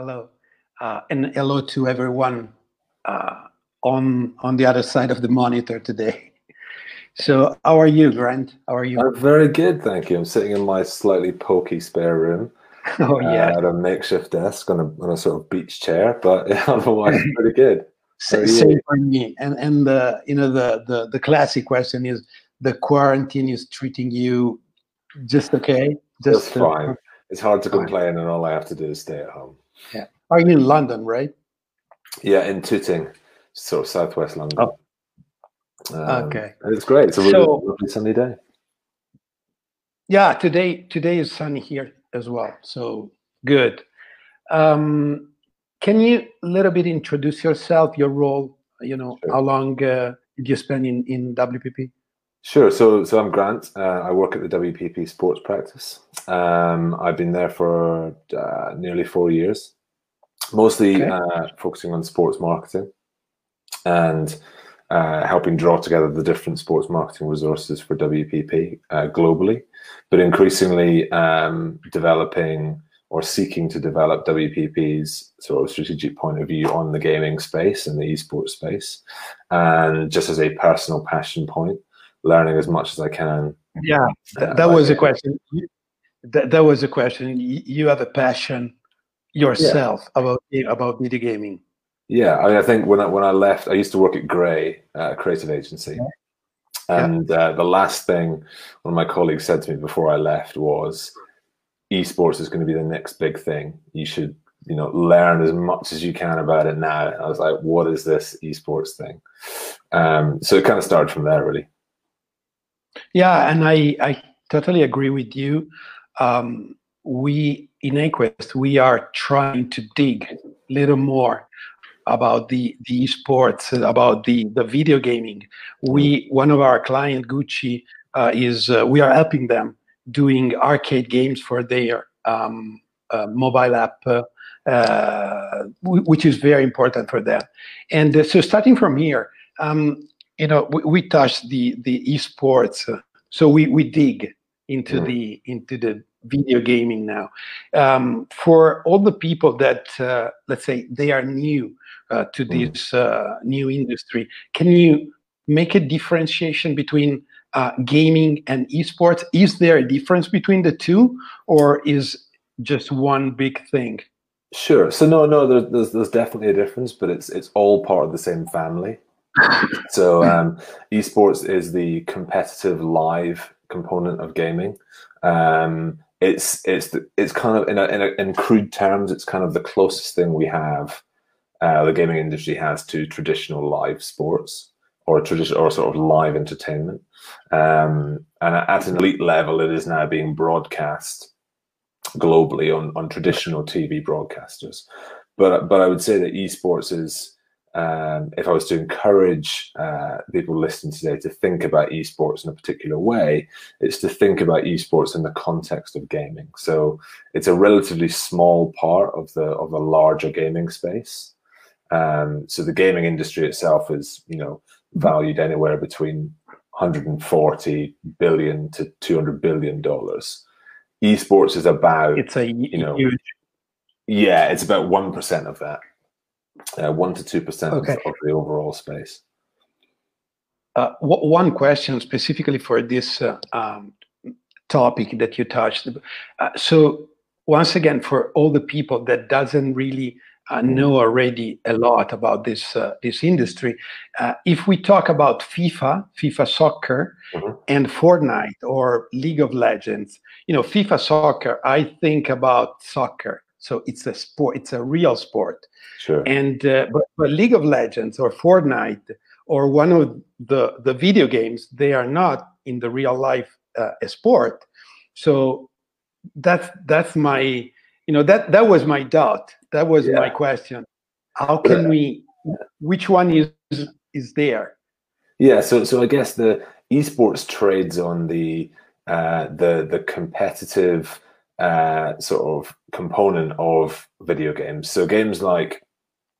hello, uh, and hello to everyone uh, on on the other side of the monitor today. So, how are you, Grant? How are you? I'm very good, thank you. I'm sitting in my slightly pokey spare room. Oh yeah, uh, at a makeshift desk on a, on a sort of beach chair, but yeah, otherwise pretty good. Same for me. And and the you know the the the classic question is the quarantine is treating you just okay? Just That's fine. it's hard to complain, and all I have to do is stay at home. Yeah. Are you in London, right? Yeah, in Tooting, sort of southwest London. Oh. Um, okay. It's great. It's a really so, lovely sunny day. Yeah, today today is sunny here as well. So good. Um, can you a little bit introduce yourself, your role? You know, sure. how long uh, did you spend in in WPP? Sure. So, so I'm Grant. Uh, I work at the WPP Sports Practice. Um, I've been there for uh, nearly four years, mostly okay. uh, focusing on sports marketing and uh, helping draw together the different sports marketing resources for WPP uh, globally, but increasingly um, developing or seeking to develop WPP's sort of strategic point of view on the gaming space and the esports space, and just as a personal passion point learning as much as I can. Yeah, that, that was a question. That, that was a question. You have a passion yourself yeah. about about video gaming. Yeah, I, mean, I, think when I when I left, I used to work at Grey, uh, creative agency, yeah. and. Uh, the last thing one of my colleagues said to me before I left was, "Esports is going to be the next big thing. You should." You know, learn as much as you can about it now. And I was like, "What is this esports thing?" Um, so it kind of started from there, really. Yeah, and I, I totally agree with you. Um, we in Aquest, we are trying to dig a little more about the the esports, about the the video gaming. We one of our client Gucci uh, is uh, we are helping them doing arcade games for their um, uh, mobile app, uh, uh, which is very important for them. And uh, so starting from here, um, you know, we, we touch the the esports, uh, so we we dig into mm. the into the video gaming now. Um, for all the people that uh, let's say they are new uh, to mm. this uh, new industry, can you make a differentiation between uh, gaming and esports? Is there a difference between the two, or is just one big thing? Sure. So no, no, there's, there's, there's definitely a difference, but it's it's all part of the same family so um, esports is the competitive live component of gaming. Um, it's it's it's kind of in a, in, a, in crude terms, it's kind of the closest thing we have uh, the gaming industry has to traditional live sports or tradition or sort of live entertainment. Um, and at an elite level, it is now being broadcast globally on on traditional TV broadcasters. But but I would say that esports is um, if I was to encourage uh, people listening today to think about esports in a particular way, it's to think about esports in the context of gaming. So it's a relatively small part of the of the larger gaming space. Um, so the gaming industry itself is, you know, valued anywhere between 140 billion to 200 billion dollars. Esports is about it's a you know huge. yeah, it's about one percent of that one to two percent of the overall space. Uh, one question specifically for this uh, um, topic that you touched. Uh, so once again, for all the people that doesn't really uh, know already a lot about this uh, this industry, if we talk about FIFA, FIFA Soccer, mm-hmm. and Fortnite or League of Legends, you know, FIFA Soccer, I think about soccer so it's a sport, it's a real sport. Sure. And uh, but, but League of Legends or Fortnite or one of the the video games, they are not in the real life uh, a sport. So that's that's my you know that that was my doubt. That was yeah. my question. How can we? Which one is is there? Yeah. So so I guess the esports trades on the uh, the the competitive uh, sort of component of video games. So games like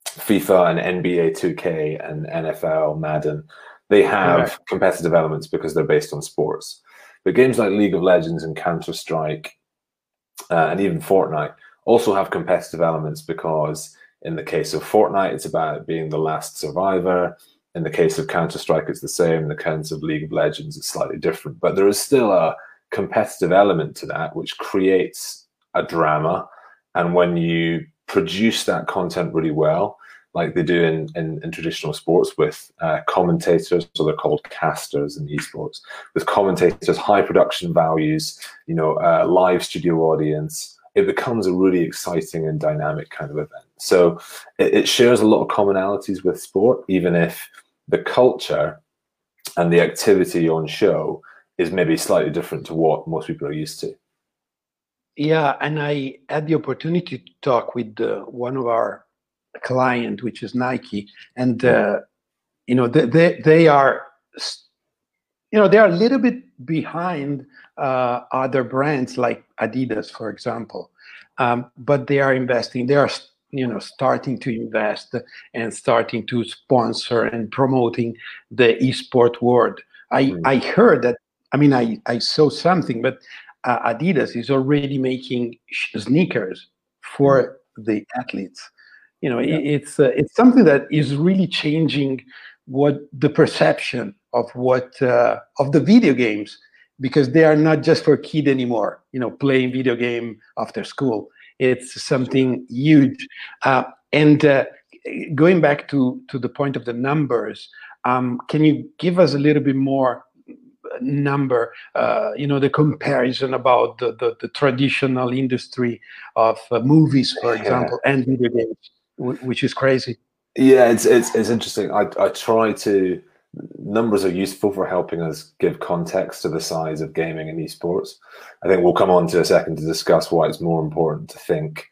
FIFA and NBA 2K and NFL, Madden, they have right. competitive elements because they're based on sports. But games like League of Legends and Counter Strike uh, and even Fortnite also have competitive elements because in the case of Fortnite, it's about being the last survivor. In the case of Counter Strike, it's the same. In the case of League of Legends, it's slightly different. But there is still a competitive element to that, which creates a drama. And when you produce that content really well, like they do in, in, in traditional sports with uh, commentators, so they're called casters in esports, with commentators, high production values, you know, uh, live studio audience, it becomes a really exciting and dynamic kind of event. So it, it shares a lot of commonalities with sport, even if the culture and the activity on show is maybe slightly different to what most people are used to. Yeah, and I had the opportunity to talk with uh, one of our client, which is Nike, and uh, you know they, they, they are you know they are a little bit behind uh, other brands like Adidas, for example, um, but they are investing. They are you know starting to invest and starting to sponsor and promoting the esport world. I mm. I heard that. I mean, I I saw something, but uh, Adidas is already making sneakers for mm. the athletes you know yeah. it's uh, it's something that is really changing what the perception of what uh, of the video games because they are not just for kid anymore you know playing video game after school it's something huge uh, and uh, going back to to the point of the numbers um, can you give us a little bit more number uh, you know the comparison about the, the, the traditional industry of uh, movies for example yeah. and video games which is crazy. Yeah, it's it's it's interesting. I I try to numbers are useful for helping us give context to the size of gaming and esports. I think we'll come on to a second to discuss why it's more important to think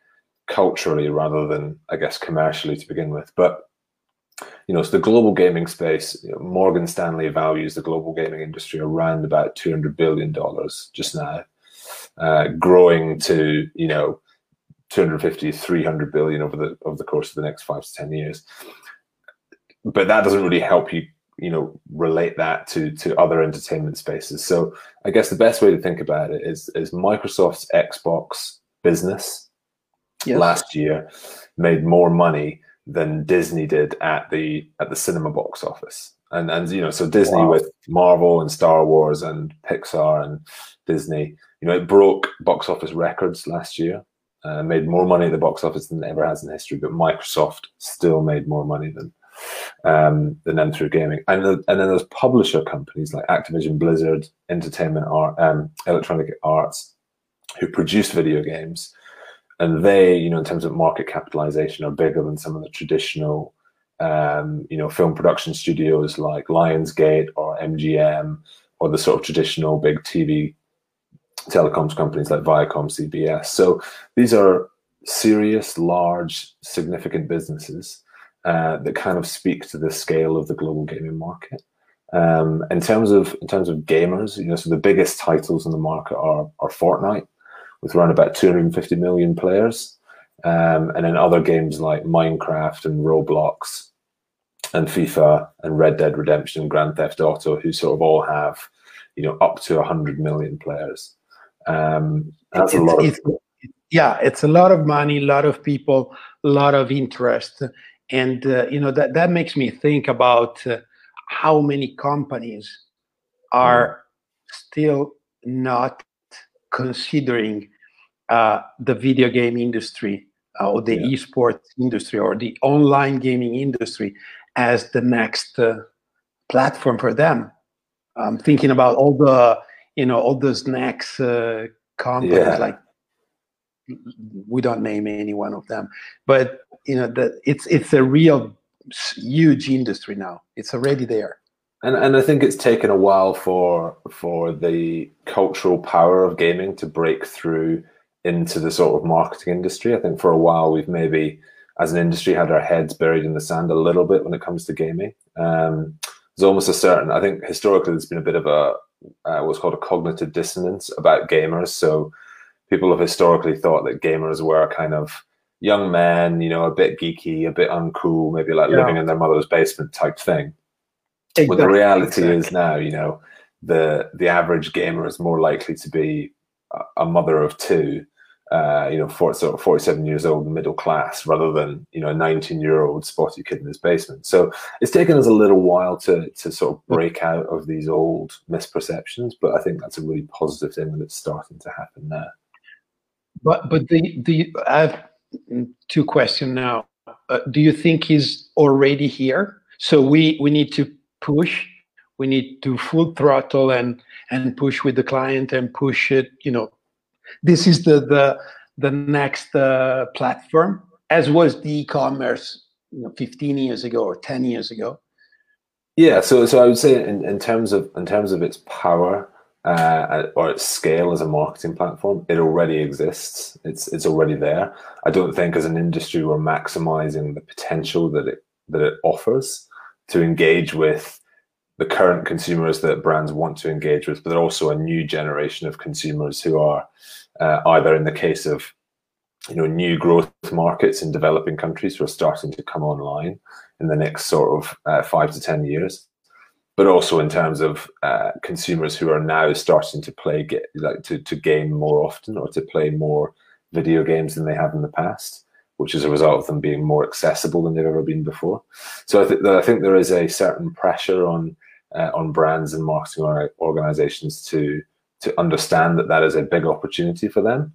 culturally rather than I guess commercially to begin with. But you know, so the global gaming space, you know, Morgan Stanley values the global gaming industry around about two hundred billion dollars just now, uh, growing to you know 250 300 billion over the over the course of the next five to ten years but that doesn't really help you you know relate that to to other entertainment spaces so i guess the best way to think about it is is microsoft's xbox business yes. last year made more money than disney did at the at the cinema box office and and you know so disney wow. with marvel and star wars and pixar and disney you know it broke box office records last year uh, made more money at the box office than it ever has in history, but Microsoft still made more money than um, than them through gaming. And the, and then there's publisher companies like Activision, Blizzard, Entertainment Art, um, Electronic Arts, who produce video games, and they, you know, in terms of market capitalization, are bigger than some of the traditional, um, you know, film production studios like Lionsgate or MGM or the sort of traditional big TV telecoms companies like Viacom, CBS. So these are serious, large, significant businesses uh, that kind of speak to the scale of the global gaming market. Um, in terms of in terms of gamers, you know, so the biggest titles in the market are are Fortnite, with around about 250 million players, um, and then other games like Minecraft and Roblox, and FIFA and Red Dead Redemption, and Grand Theft Auto, who sort of all have, you know, up to 100 million players. Um, that's it's, a lot. Of- yeah, it's a lot of money, a lot of people, a lot of interest, and uh, you know that that makes me think about uh, how many companies are mm. still not considering uh, the video game industry uh, or the yeah. esports industry or the online gaming industry as the next uh, platform for them. I'm thinking about all the you know all the snacks uh, companies yeah. like we don't name any one of them but you know that it's it's a real huge industry now it's already there and and I think it's taken a while for for the cultural power of gaming to break through into the sort of marketing industry. I think for a while we've maybe, as an industry, had our heads buried in the sand a little bit when it comes to gaming. Um, there's almost a certain. I think historically there's been a bit of a uh, what's called a cognitive dissonance about gamers. So people have historically thought that gamers were kind of young men, you know, a bit geeky, a bit uncool, maybe like yeah. living in their mother's basement type thing. But the reality exactly. is now, you know, the the average gamer is more likely to be a mother of two uh, you know, for, sort of 47 years old, middle class, rather than you know a 19 year old spotty kid in his basement. So it's taken us a little while to to sort of break out of these old misperceptions, but I think that's a really positive thing that it's starting to happen now. But but the the I have two questions now. Uh, do you think he's already here? So we we need to push. We need to full throttle and and push with the client and push it. You know, this is the the the next uh, platform, as was the e-commerce, you know, 15 years ago or 10 years ago. Yeah, so so I would say in, in terms of in terms of its power, uh, or its scale as a marketing platform, it already exists. It's it's already there. I don't think as an industry we're maximizing the potential that it that it offers to engage with the current consumers that brands want to engage with, but also a new generation of consumers who are uh, either in the case of you know new growth markets in developing countries who are starting to come online in the next sort of uh, five to ten years, but also in terms of uh, consumers who are now starting to play get like to, to game more often or to play more video games than they have in the past which is a result of them being more accessible than they've ever been before so i think i think there is a certain pressure on uh, on brands and marketing organizations to to understand that that is a big opportunity for them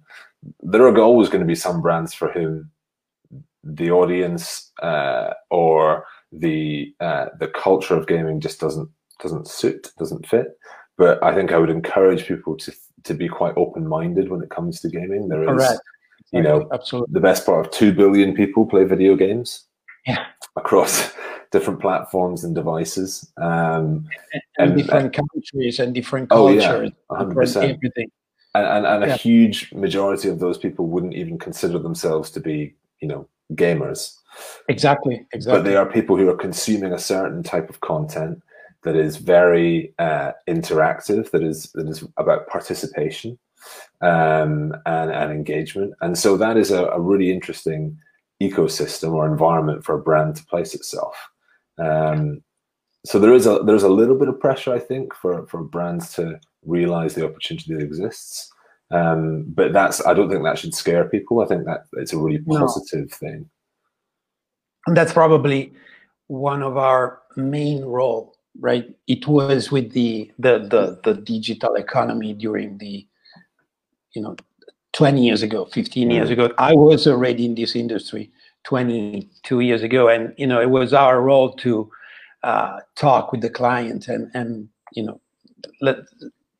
there are always going to be some brands for whom the audience uh, or the uh, the culture of gaming just doesn't doesn't suit, doesn't fit. But I think I would encourage people to to be quite open minded when it comes to gaming. There is, Correct. You know, absolutely the best part of two billion people play video games. Yeah. Across different platforms and devices, um, and, and, different uh, countries and different cultures, oh, yeah, different everything. And, and, and yeah. a huge majority of those people wouldn't even consider themselves to be, you know, gamers. Exactly, exactly. But they are people who are consuming a certain type of content that is very uh, interactive, that is that is about participation um, and, and engagement. And so that is a, a, really interesting ecosystem or environment for a brand to place itself. Um, so there is a there's a little bit of pressure, I think, for for brands to realize the opportunity that exists. Um, but that's I don't think that should scare people. I think that it's a really positive no. thing. And that's probably one of our main role, right? It was with the the the, the digital economy during the you know 20 years ago 15 years mm. ago i was already in this industry 22 years ago and you know it was our role to uh, talk with the client and and you know let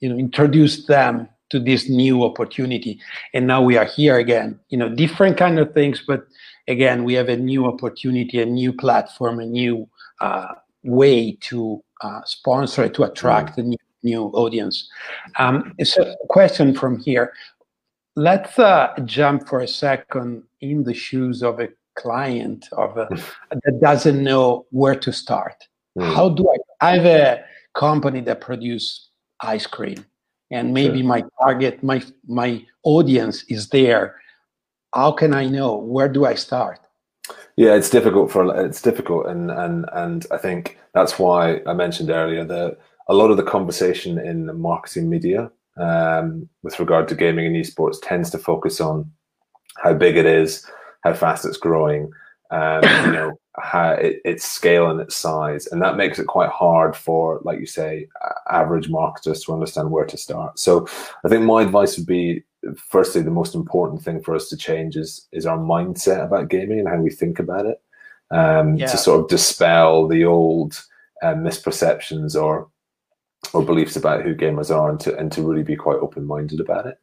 you know introduce them to this new opportunity and now we are here again you know different kind of things but again we have a new opportunity a new platform a new uh, way to uh, sponsor it to attract mm. a new, new audience. Um, so a question from here. Let's uh, jump for a second in the shoes of a client of a, that doesn't know where to start. Mm. how do i i have a company that produce ice cream and maybe sure. my target my my audience is there. How can i know? Where do i start? Yeah it's difficult for it's difficult and and and i think that's why i mentioned earlier that a lot of the conversation in marketing media um, with regard to gaming and esports tends to focus on how big it is how fast it's growing um, you know how it, its scale and its size. And that makes it quite hard for like you say average marketers to understand where to start. So i think my advice would be firstly the most important thing for us to change is is our mindset about gaming and how we think about it. Um, yeah. to sort of dispel the old uh, misperceptions or or beliefs about who gamers are and to and to really be quite open-minded about it.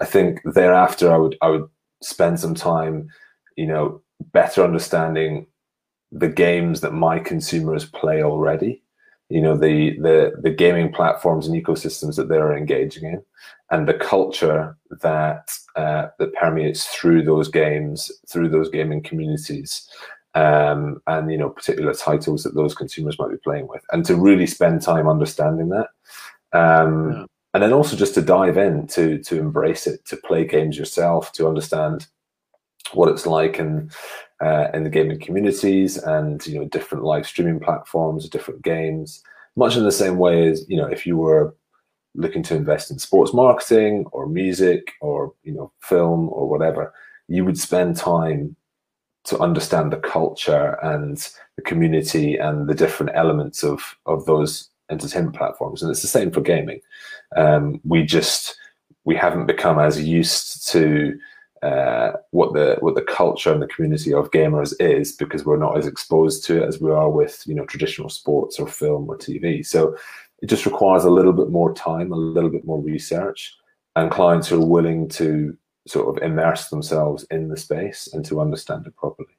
I think thereafter i would i would spend some time you know better understanding the games that my consumers play already you know the the the gaming platforms and ecosystems that they're engaging in and the culture that uh, that permeates through those games through those gaming communities um, and you know particular titles that those consumers might be playing with and to really spend time understanding that um, yeah. and then also just to dive in to to embrace it to play games yourself to understand what it's like in uh, in the gaming communities and you know different live streaming platforms, different games. Much in the same way as you know if you were looking to invest in sports marketing or music or you know film or whatever, you would spend time to understand the culture and the community and the different elements of of those entertainment platforms. And it's the same for gaming. Um, we just we haven't become as used to uh, what the what the culture and the community of gamers is because we're not as exposed to it as we are with you know traditional sports or film or TV. So it just requires a little bit more time, a little bit more research, and clients who are willing to sort of immerse themselves in the space and to understand it properly.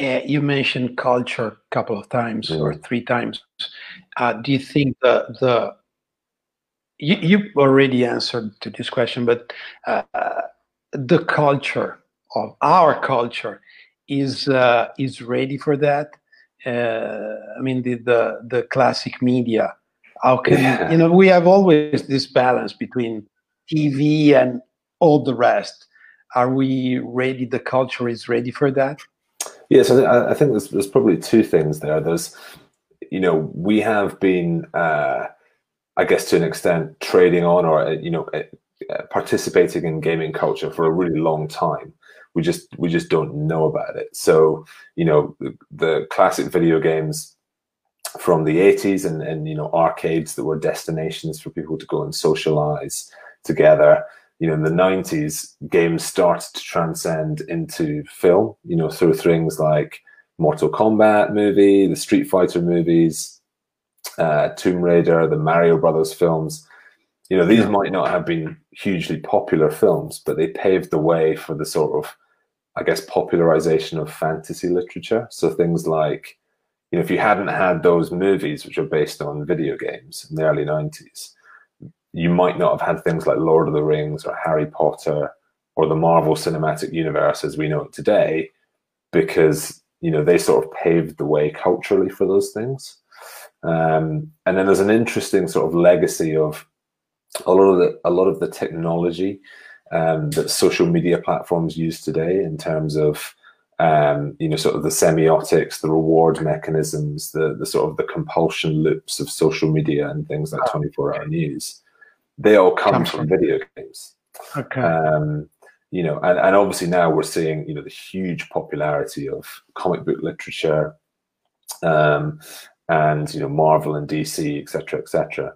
Uh, you mentioned culture a couple of times or three times. Uh, do you think the the you, you already answered to this question, but uh, the culture of our culture is uh, is ready for that. Uh, I mean, the, the the classic media. How can yeah. you know? We have always this balance between TV and all the rest. Are we ready? The culture is ready for that. Yes, I, I think there's, there's probably two things there. There's, you know, we have been. Uh, I guess to an extent, trading on or uh, you know uh, uh, participating in gaming culture for a really long time. We just we just don't know about it. So you know the, the classic video games from the 80s and, and you know arcades that were destinations for people to go and socialize together you know in the 90s games started to transcend into film you know through things like mortal kombat movie the street fighter movies uh, Tomb Raider, the Mario Brothers films. You know, these yeah. might not have been hugely popular films, but they paved the way for the sort of, I guess, popularization of fantasy literature. So things like, you know, if you hadn't had those movies, which are based on video games in the early 90s, you might not have had things like Lord of the Rings or Harry Potter or the Marvel Cinematic Universe as we know it today, because, you know, they sort of paved the way culturally for those things. Um, and then there's an interesting sort of legacy of a lot of the a lot of the technology um, that social media platforms use today in terms of um, you know sort of the semiotics, the reward mechanisms, the the sort of the compulsion loops of social media and things like 24 hour news. They all come from video games. Okay. Um, you know, and, and obviously now we're seeing you know the huge popularity of comic book literature, um, and you know Marvel and DC, etc., etc.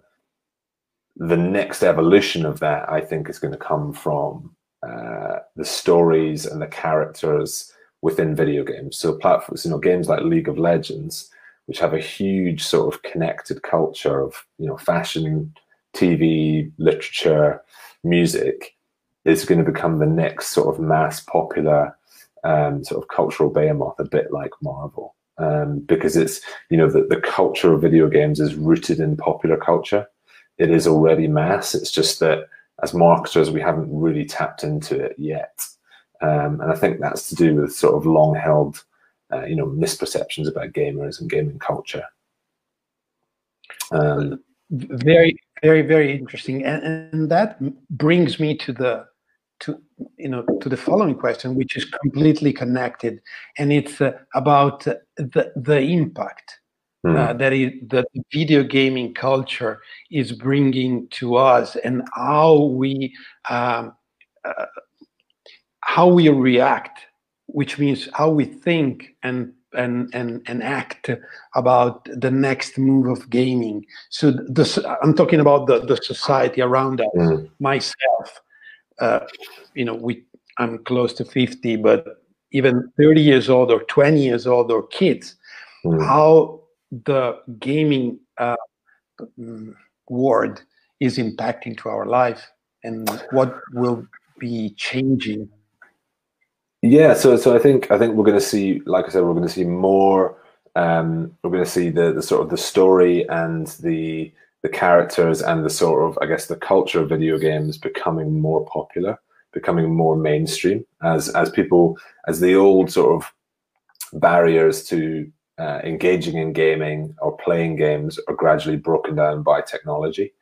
The next evolution of that, I think, is going to come from uh, the stories and the characters within video games. So platforms, you know, games like League of Legends, which have a huge sort of connected culture of you know fashion, TV, literature, music, is going to become the next sort of mass popular um, sort of cultural behemoth, a bit like Marvel um, because it's you know the, the culture of video games is rooted in popular culture. It is already mass. It's just that as marketers we haven't really tapped into it yet, um, and I think that's to do with sort of long held uh, you know misperceptions about gamers and gaming culture. Um, very very very interesting and, and that brings me to the to you know to the following question, which is completely connected, and it's uh, about uh, the the impact mm. uh, that is that video gaming culture is bringing to us, and how we um, uh, how we react, which means how we think and and and and act about the next move of gaming. So the, I'm talking about the the society around us, mm. myself uh, you know, we I'm close to 50, but even 30 years old or 20 years old or kids, mm. how the gaming uh, world is impacting to our life and what will be changing. Yeah, so so I think I think we're going to see, like I said, we're going to see more. Um, we're going to see the the sort of the story and the the characters and the sort of, I guess, the culture of video games becoming more popular, becoming more mainstream as as people as the old sort of barriers to uh, engaging in gaming or playing games are gradually broken down by technology.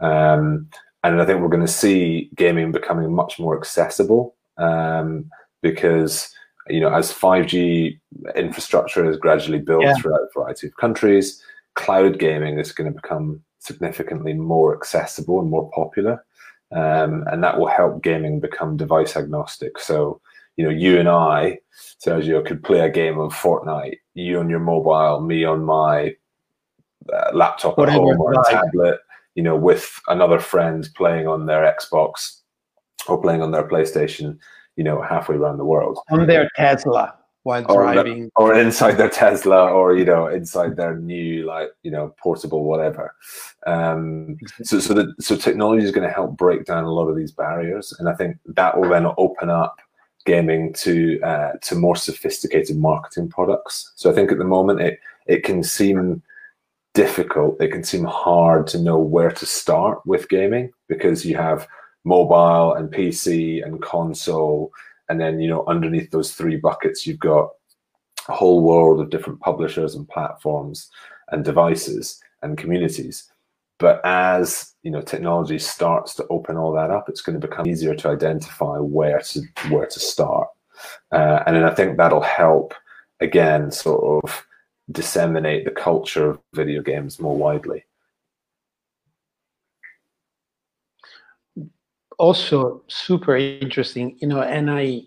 Um, and I think we're going to see gaming becoming much more accessible um, because you know as 5G infrastructure is gradually built yeah. throughout a variety of countries, cloud gaming is going to become significantly more accessible and more popular. Um, and that will help gaming become device agnostic. So, you know, you and I, Sergio, could play a game of Fortnite, you on your mobile, me on my uh, laptop Whatever at home or a tablet, you know, with another friend playing on their Xbox or playing on their PlayStation, you know, halfway around the world. On their Tesla while or driving. The, or inside their Tesla or, you know, inside their new, like, you know, portable whatever. Um, so, so, the, so technology is going to help break down a lot of these barriers. And I think that will then open up gaming to uh, to more sophisticated marketing products. So I think at the moment it it can seem difficult. It can seem hard to know where to start with gaming because you have mobile and PC and console, and then you know underneath those three buckets you've got a whole world of different publishers and platforms and devices and communities. But as you know, technology starts to open all that up, it's going to become easier to identify where to where to start, uh, and then I think that'll help again, sort of disseminate the culture of video games more widely. Also, super interesting, you know, and I,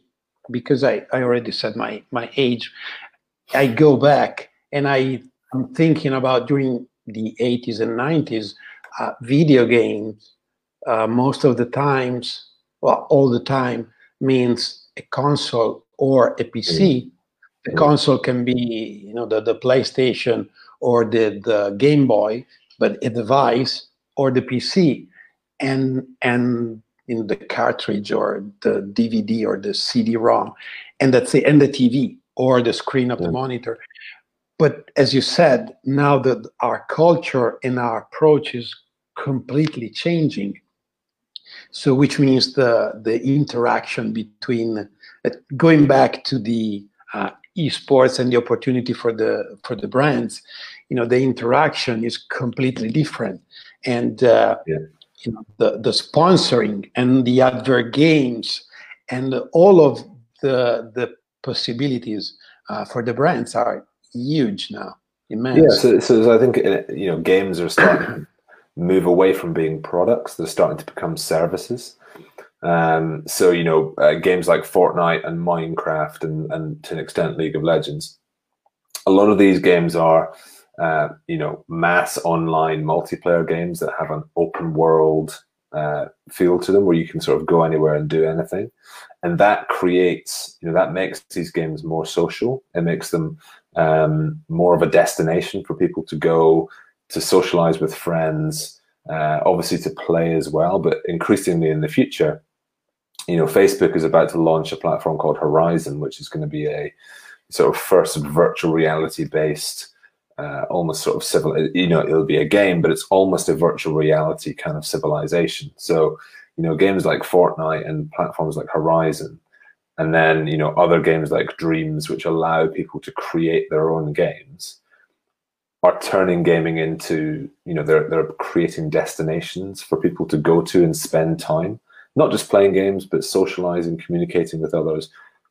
because I, I already said my, my age, I go back and I, I'm thinking about during the 80s and 90s, uh, video games, uh, most of the times, well, all the time, means a console or a PC. Mm. The console can be you know the, the playstation or the, the game boy but a device or the pc and and in the cartridge or the dvd or the cd-rom and that's the and the tv or the screen of the monitor. But as you said now that our culture and our approach is completely changing so which means the the interaction between uh, going back to the uh, esports and the opportunity for the for the brands you know the interaction is completely different. And uh, yeah. You know the the sponsoring and the advert games and all of the the possibilities uh, for the brands are huge now immense yeah so, so i think uh, you know games are starting to move away from being products they're starting to become services um, so you know, uh, games like Fortnite and Minecraft, and, and to an extent League of Legends. A lot of these games are, uh, you know, mass online multiplayer games that have an open world uh, feel to them, where you can sort of go anywhere and do anything, and that creates, you know, that makes these games more social. It makes them um, more of a destination for people to go to socialize with friends. Uh, obviously to play as well, but increasingly in the future, you know, Facebook is about to launch a platform called Horizon, which is going to be a sort of first virtual reality based, uh, almost sort of civil. You know, it'll be a game, but it's almost a virtual reality kind of civilization. So, you know, games like Fortnite and platforms like Horizon, and then you know other games like Dreams, which allow people to create their own games, are turning gaming into you know they're they're creating destinations for people to go to and spend time not just playing games, but socializing, communicating with others,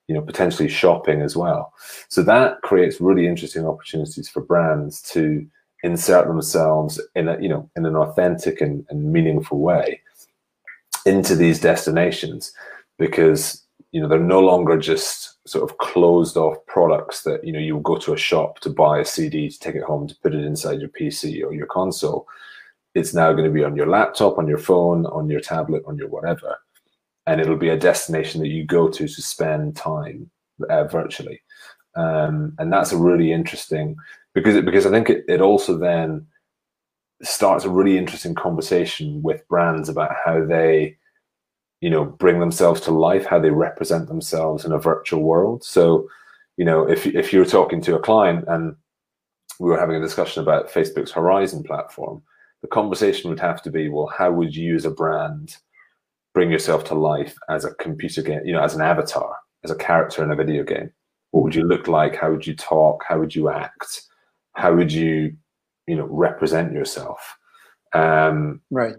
you know, potentially shopping as well. So that creates really interesting opportunities for brands to insert themselves in a, you know, in an authentic and, and meaningful way into these destinations because, you know, they're no longer just sort of closed off products that, you know, you'll go to a shop to buy a CD to take it home to put it inside your PC or your console it's now going to be on your laptop, on your phone, on your tablet, on your whatever. And it'll be a destination that you go to to spend time uh, virtually. Um, and that's a really interesting because it, because I think it, it also then starts a really interesting conversation with brands about how they you know bring themselves to life how they represent themselves in a virtual world so you know if if you're talking to a client and we were having a discussion about Facebook's Horizon platform the conversation would have to be, well, how would you as a brand bring yourself to life as a computer game, you know, as an avatar, as a character in a video game? What would you look like? How would you talk? How would you act? How would you, you know, represent yourself? Um, right.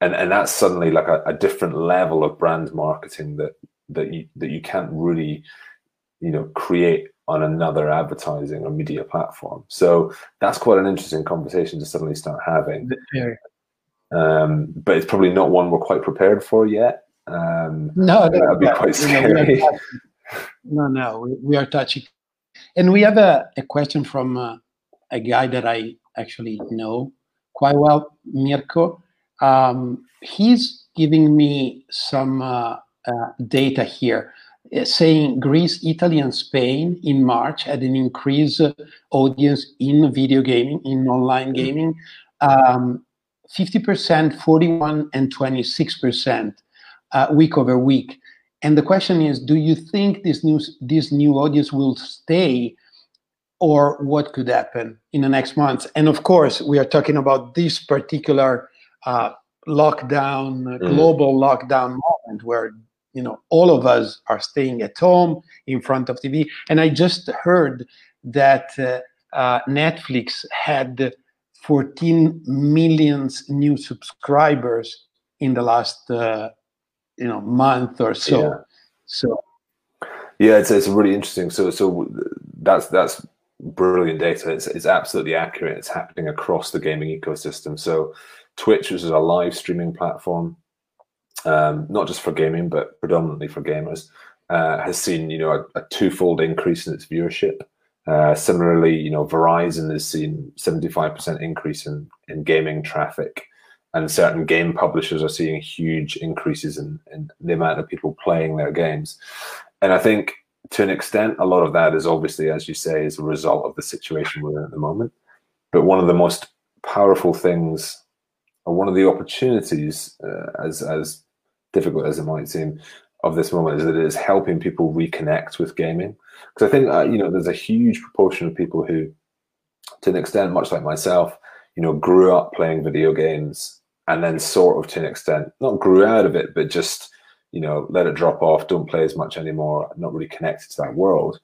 And and that's suddenly like a, a different level of brand marketing that that you that you can't really, you know, create on another advertising or media platform. So that's quite an interesting conversation to suddenly start having. Um, but it's probably not one we're quite prepared for yet. Um, no, that would be quite scary. no, no, we, we, are touching. And we have a, a question from uh, a guy that I actually know quite well, Mirko. Um, he's giving me some uh, uh, data here uh, saying Greece, Italy, and Spain in March had an increased audience in video gaming, in online gaming, um, 50%, 41, and 26% uh, week over week. And the question is, do you think this new this new audience will stay, or what could happen in the next months? And of course, we are talking about this particular uh, lockdown, mm. global lockdown moment where you know all of us are staying at home in front of tv and i just heard that uh, uh, netflix had 14 millions new subscribers in the last uh, you know month or so. Yeah. so yeah it's, it's really interesting. So so that's that's brilliant data. It's, it's absolutely accurate. It's happening across the gaming ecosystem. So twitch which is a live streaming platform um, not just for gaming, but predominantly for gamers, uh, has seen you know a, a, twofold increase in its viewership. Uh, similarly, you know Verizon has seen 75% increase in, in gaming traffic, and certain game publishers are seeing huge increases in, in the amount of people playing their games. And I think to an extent, a lot of that is obviously, as you say, is a result of the situation we're in at the moment. But one of the most powerful things, or one of the opportunities, uh, as as difficult as it might seem, of this moment is that it is helping people reconnect with gaming. Because I think uh, you know there's a huge proportion of people who, to an extent, much like myself, you know, grew up playing video games and then sort of to an extent not grew out of it, but just you know let it drop off, don't play as much anymore, not really connected to that world.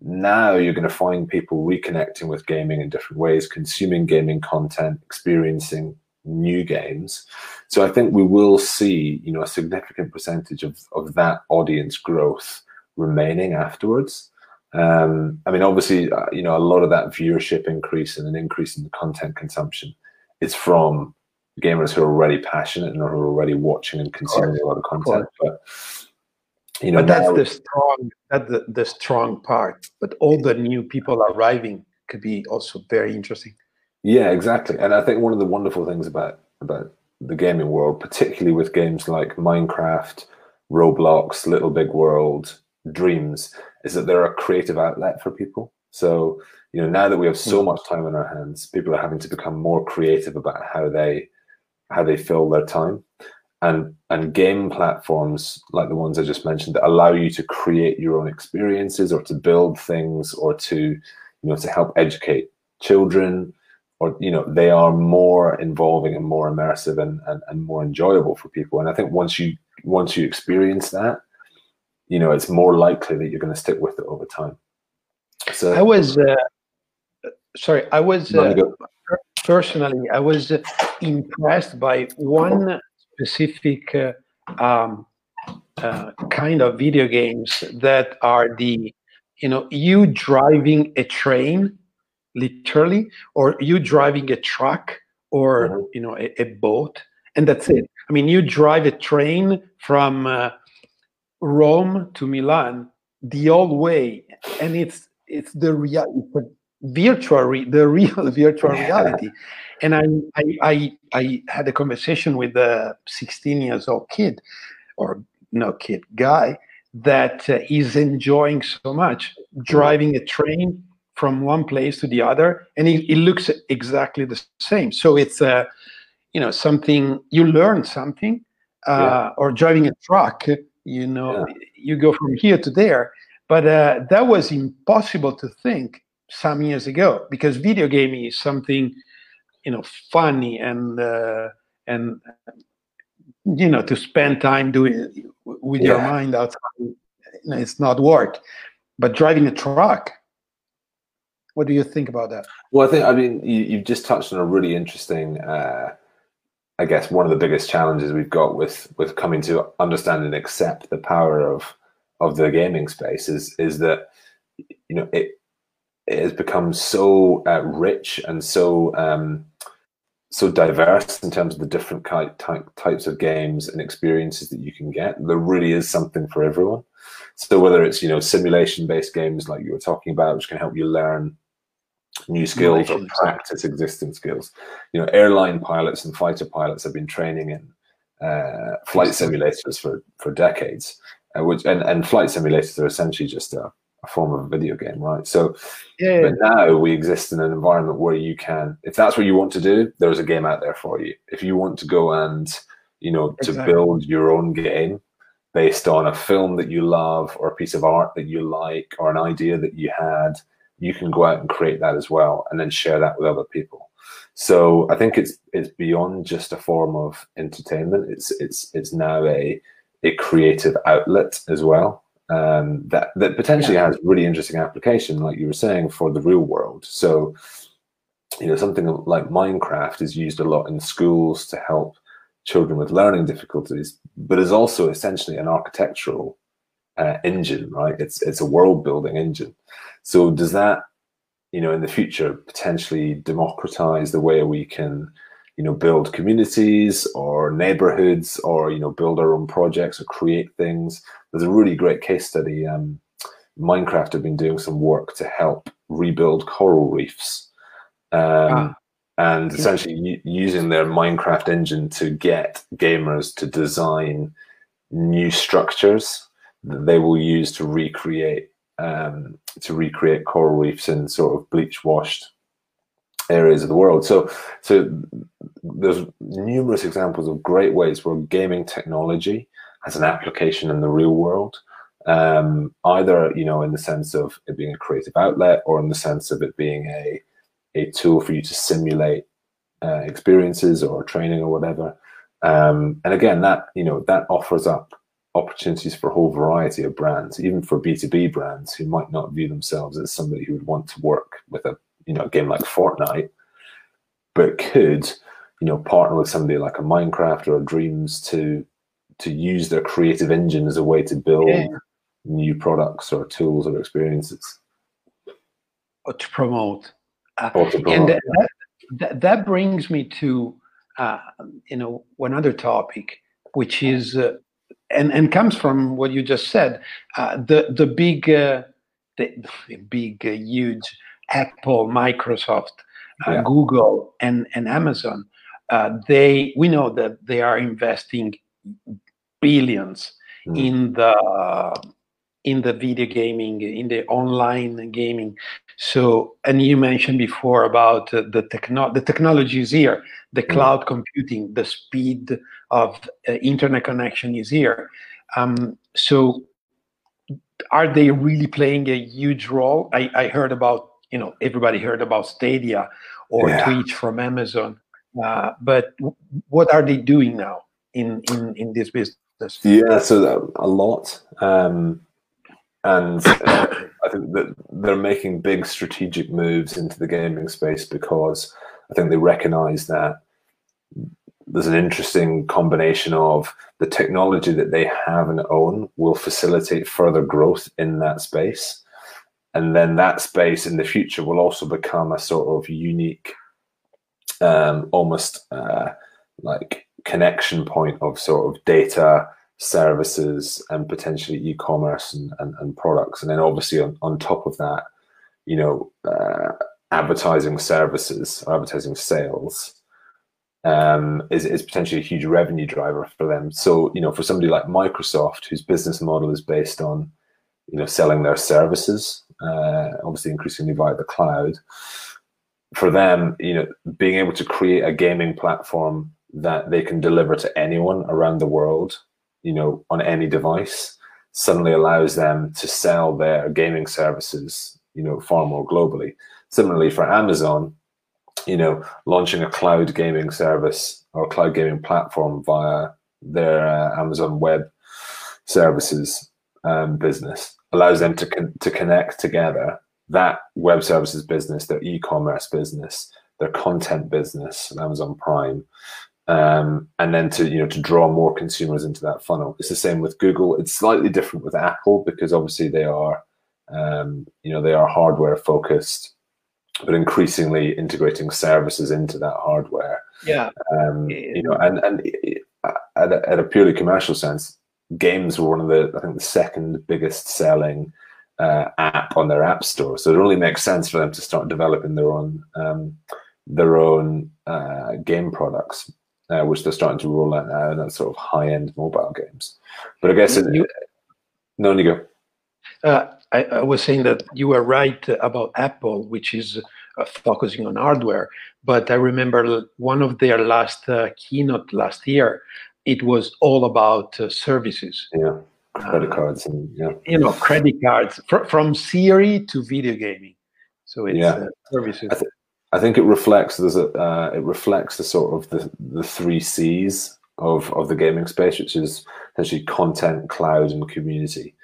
Now you're going to find people reconnecting with gaming in different ways, consuming gaming content, experiencing new games. So I think we will see, you know, a significant percentage of, of that audience growth remaining afterwards. Um, I mean, obviously, uh, you know, a lot of that viewership increase and an increase in the content consumption is from gamers who are already passionate and who are already watching and consuming a lot of content. But you know, but that's now, the strong that's the, the strong part. But all the new people arriving could be also very interesting. Yeah, exactly. And I think one of the wonderful things about about the gaming world, particularly with games like Minecraft, Roblox, Little Big World, Dreams, is that they're a creative outlet for people. So, you know, now that we have so hmm. much time on our hands, people are having to become more creative about how they how they fill their time. And and game platforms like the ones I just mentioned that allow you to create your own experiences or to build things or to, you know, to help educate children or you know they are more involving and more immersive and, and, and more enjoyable for people and i think once you once you experience that you know it's more likely that you're going to stick with it over time so i was uh, sorry i was uh, personally i was impressed by one specific uh, um, uh, kind of video games that are the you know you driving a train literally, or you driving a truck or mm-hmm. you know a, a, boat, and that's it. I mean, you drive a train from uh, Rome to Milan the old way, and it's it's the real virtual re- the real virtual reality. And I, I I I had a conversation with a 16 years old kid, or no kid guy that uh, enjoying so much driving a train from one place to the other, and it, it looks exactly the same. So it's a, uh, you know, something you learn something, uh, yeah. or driving a truck. You know, yeah. you go from here to there, but uh, that was impossible to think some years ago because video gaming is something, you know, funny and uh, and you know to spend time doing with yeah. your mind outside. It's not work, but driving a truck what do you think about that? Well, I think I mean you, have just touched on a really interesting. Uh, I guess one of the biggest challenges we've got with with coming to understand and accept the power of of the gaming space is is that you know, it, it has become so uh, rich and so um, so diverse in terms of the different type, types of games and experiences that you can get. There really is something for everyone. So whether it's you know simulation based games like you were talking about, which can help you learn new skills or practice existing skills. You know, airline pilots and fighter pilots have been training in uh, flight simulators for for decades, uh, which and, and flight simulators are essentially just a, a form of a video game, right? So, yeah. but now we exist in an environment where you can, if that's what you want to do, there's a game out there for you. If you want to go and you know exactly. to build your own game based on a film that you love or a piece of art that you like or an idea that you had you can go out and create that as well and then share that with other people. So i think it's it's beyond just a form of entertainment. It's it's it's now a a creative outlet as well um, that that potentially yeah. has really interesting application like you were saying for the real world. So you know something like minecraft is used a lot in schools to help children with learning difficulties but is also essentially an architectural uh, engine right it's it's a world building engine so does that, you know, in the future potentially democratize the way we can, you know, build communities or neighborhoods or, you know, build our own projects or create things? There's a really great case study. Um, Minecraft have been doing some work to help rebuild coral reefs. Um, ah. And essentially using their Minecraft engine to get gamers to design new structures that they will use to recreate um, to recreate coral reefs in sort of bleach washed areas of the world. So, so there's numerous examples of great ways where gaming technology has an application in the real world. Um, either you know in the sense of it being a creative outlet, or in the sense of it being a a tool for you to simulate uh, experiences or training or whatever. Um, and again, that you know that offers up opportunities for a whole variety of brands, even for B2B brands who might not view themselves as somebody who would want to work with a you know a game like Fortnite, but could you know partner with somebody like a Minecraft or a Dreams to to use their creative engine as a way to build yeah. new products or tools or experiences. Or to promote. Uh, or to promote. And that, that, that brings me to uh, you know one other topic, which is uh, and and comes from what you just said. Uh, the the big uh, the, big uh, huge Apple, Microsoft, uh, yeah. Google, and and Amazon. Uh, they we know that they are investing billions mm. in the in the video gaming in the online gaming so and you mentioned before about uh, the techno the technology is here the mm. cloud computing the speed of uh, internet connection is here. Um, so are they really playing a huge role? I, I, heard about, you know, everybody heard about Stadia or yeah. Twitch from Amazon. Uh, but what are they doing now in, in, in this business? Yeah, so a lot. Um, and I think that they're making big strategic moves into the gaming space because I think they recognize that there's an interesting combination of the technology that they have and own will facilitate further growth in that space. And then that space in the future will also become a sort of unique, um, almost uh, like connection point of sort of data, services, and potentially e commerce and, and, and, products. And then obviously on, on top of that, you know, uh, advertising services, advertising sales um, is, is potentially a huge revenue driver for them. So, you know, for somebody like Microsoft, whose business model is based on, you know, selling their services, uh, obviously increasingly via the cloud, for them, you know, being able to create a gaming platform that they can deliver to anyone around the world, you know, on any device, suddenly allows them to sell their gaming services, you know, far more globally. Similarly, for Amazon, you know, launching a cloud gaming service or cloud gaming platform via their uh, Amazon Web Services um, business allows them to con- to connect together that web services business, their e-commerce business, their content business, Amazon Prime, um, and then to you know to draw more consumers into that funnel. It's the same with Google. It's slightly different with Apple because obviously they are Um, you know, they are hardware focused, but increasingly integrating services into that hardware. Yeah. Um, you know, and and at a, at a purely commercial sense, games were one of the I think the second biggest selling uh, app on their app store. So it only makes sense for them to start developing their own um, their own uh, game products, uh, which they're starting to roll out now, and that's sort of high end mobile games. But I guess you, it, no, you go. Uh, I, I, was saying that you were right about Apple, which is uh, focusing on hardware. But I remember one of their last uh, keynote last year. It was all about services. Yeah credit cards and yeah you know credit cards fr- from Siri to video gaming so it's yeah. Uh, services I, think it reflects there's a uh, it reflects the sort of the the three c's of of the gaming space which is essentially content cloud and community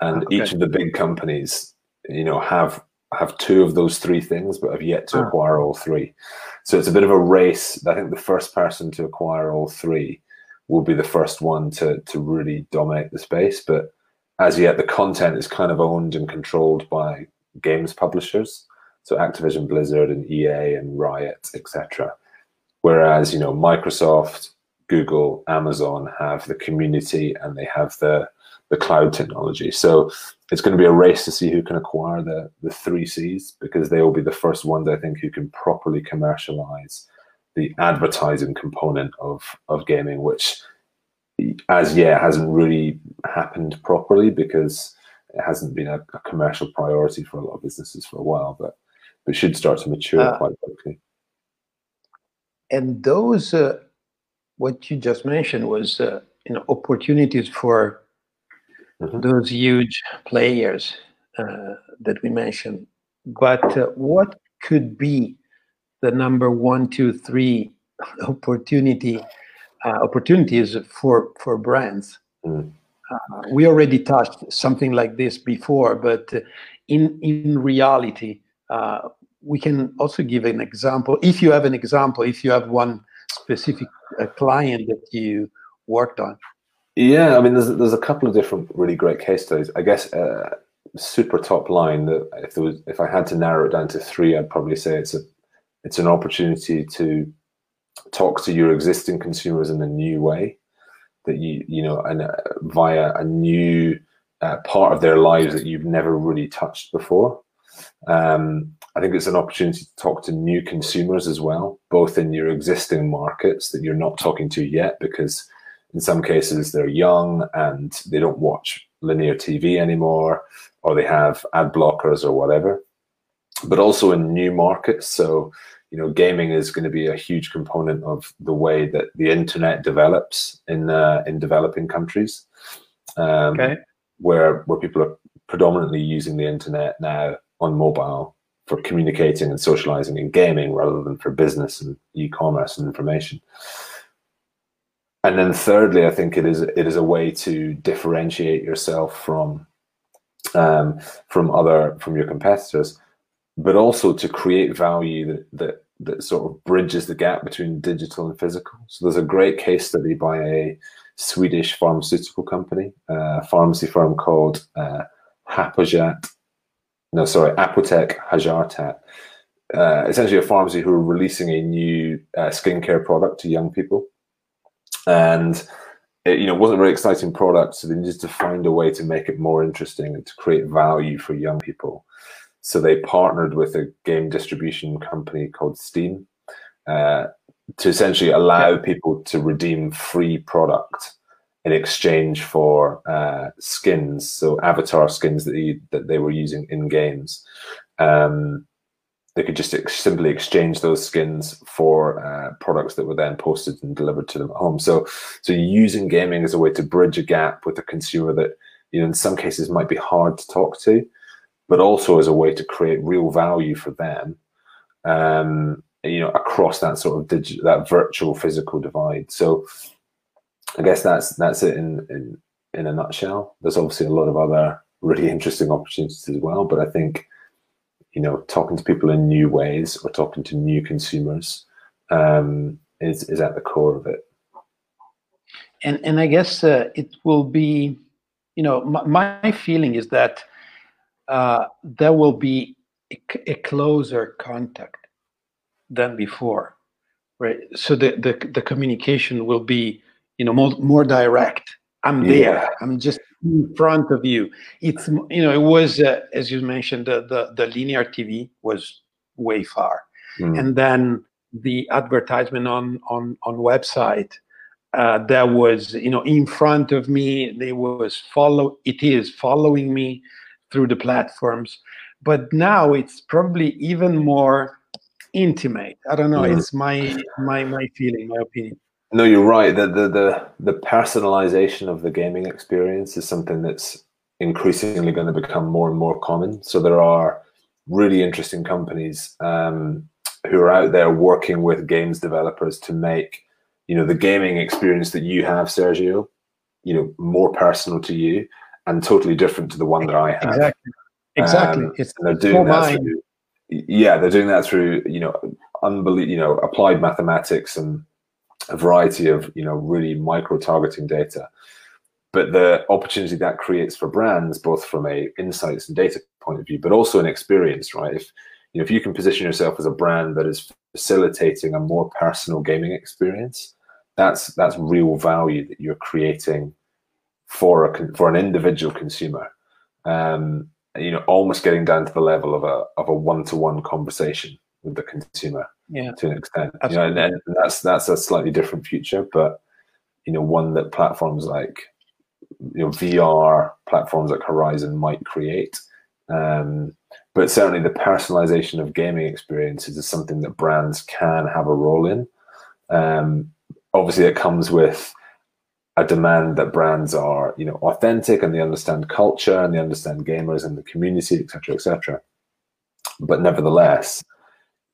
and okay. each of the big companies you know have have two of those three things but have yet to oh. acquire all three so it's a bit of a race i think the first person to acquire all three will be the first one to to really dominate the space. But as yet, the content is kind of owned and controlled by games publishers, so Activision Blizzard and EA and Riot, etc. Whereas you know Microsoft, Google, Amazon have the community and they have the the cloud technology. So it's going to be a race to see who can acquire the the three Cs because they will be the first ones I think who can properly commercialize the advertising component of of gaming, which as yet hasn't really happened properly because it hasn't been a, a, commercial priority for a lot of businesses for a while, but but should start to mature uh, quite quickly. And those, uh, what you just mentioned, was uh, you know opportunities for mm-hmm. those huge players uh, that we mentioned. But uh, what could be the number one, two, three opportunity uh, opportunities for for brands. Mm. Uh, we already touched something like this before, but in in reality, uh, we can also give an example. If you have an example, if you have one specific uh, client that you worked on. Yeah, I mean, there's there's a couple of different really great case studies. I guess uh, super top line that if there was if I had to narrow it down to three, I'd probably say it's a it's an opportunity to talk to your existing consumers in a new way that you you know and uh, via a new uh, part of their lives that you've never really touched before um, i think it's an opportunity to talk to new consumers as well both in your existing markets that you're not talking to yet because in some cases they're young and they don't watch linear tv anymore or they have ad blockers or whatever but also in new markets so you know, gaming is going to be a huge component of the way that the internet develops in uh, in developing countries, um, okay. where where people are predominantly using the internet now on mobile for communicating and socializing and gaming rather than for business and e-commerce and information. And then thirdly, I think it is it is a way to differentiate yourself from um, from other from your competitors, but also to create value that, that that sort of bridges the gap between digital and physical. So there's a great case study by a Swedish pharmaceutical company, a pharmacy firm called uh, Hapojat. No, sorry, Apotek Hjärtat. Uh, essentially, a pharmacy who are releasing a new uh, skincare product to young people, and it, you know wasn't a very exciting product. So they needed to find a way to make it more interesting and to create value for young people. So they partnered with a game distribution company called Steam uh, to essentially allow yeah. people to redeem free product in exchange for uh, skins, so avatar skins that, they, that they were using in games. Um, they could just ex- simply exchange those skins for uh, products that were then posted and delivered to them at home. So, so using gaming as a way to bridge a gap with a consumer that you know in some cases might be hard to talk to, but also as a way to create real value for them, um, you know, across that sort of digital, that virtual physical divide. So I guess that's that's it in, in in a nutshell. There's obviously a lot of other really interesting opportunities as well, but I think you know, talking to people in new ways or talking to new consumers um, is is at the core of it. And and I guess uh, it will be, you know, my, my feeling is that uh, there will be a, a, closer contact than before, right? So the, the, the communication will be, you know, more, more direct. I'm there. I'm just in front of you. It's, you know, it was, uh, as you mentioned, the, the, the linear TV was way far. Mm. And then the advertisement on, on, on website uh, that was you know in front of me they was follow it is following me through the platforms but now it's probably even more intimate i don't know mm. it's my my my feeling my opinion no you're right. The, the the the personalization of the gaming experience is something that's increasingly going to become more and more common. So there are really interesting companies um, who are out there working with games developers to make you know the gaming experience that you have sergio you know more personal to you and totally different to the one that i have. Exactly. Exactly. Um, it's they're doing that through, yeah they're doing that through you know unbelievable you know applied mathematics and a variety of you know really micro targeting data. But the opportunity that creates for brands both from a insights and data point of view but also an experience right? If you know if you can position yourself as a brand that is facilitating a more personal gaming experience that's that's real value that you're creating for a for an individual consumer. Um, you know almost getting down to the level of a of a one-to-one conversation with the consumer yeah. to an extent. You know, and, and that's that's a slightly different future but you know one that platforms like you know vr platforms like horizon might create. Um, but certainly the personalization of gaming experiences is something that brands can have a role in. Um, obviously it comes with a demand that brands are you know authentic and they understand culture and they understand gamers and the community etc etc but nevertheless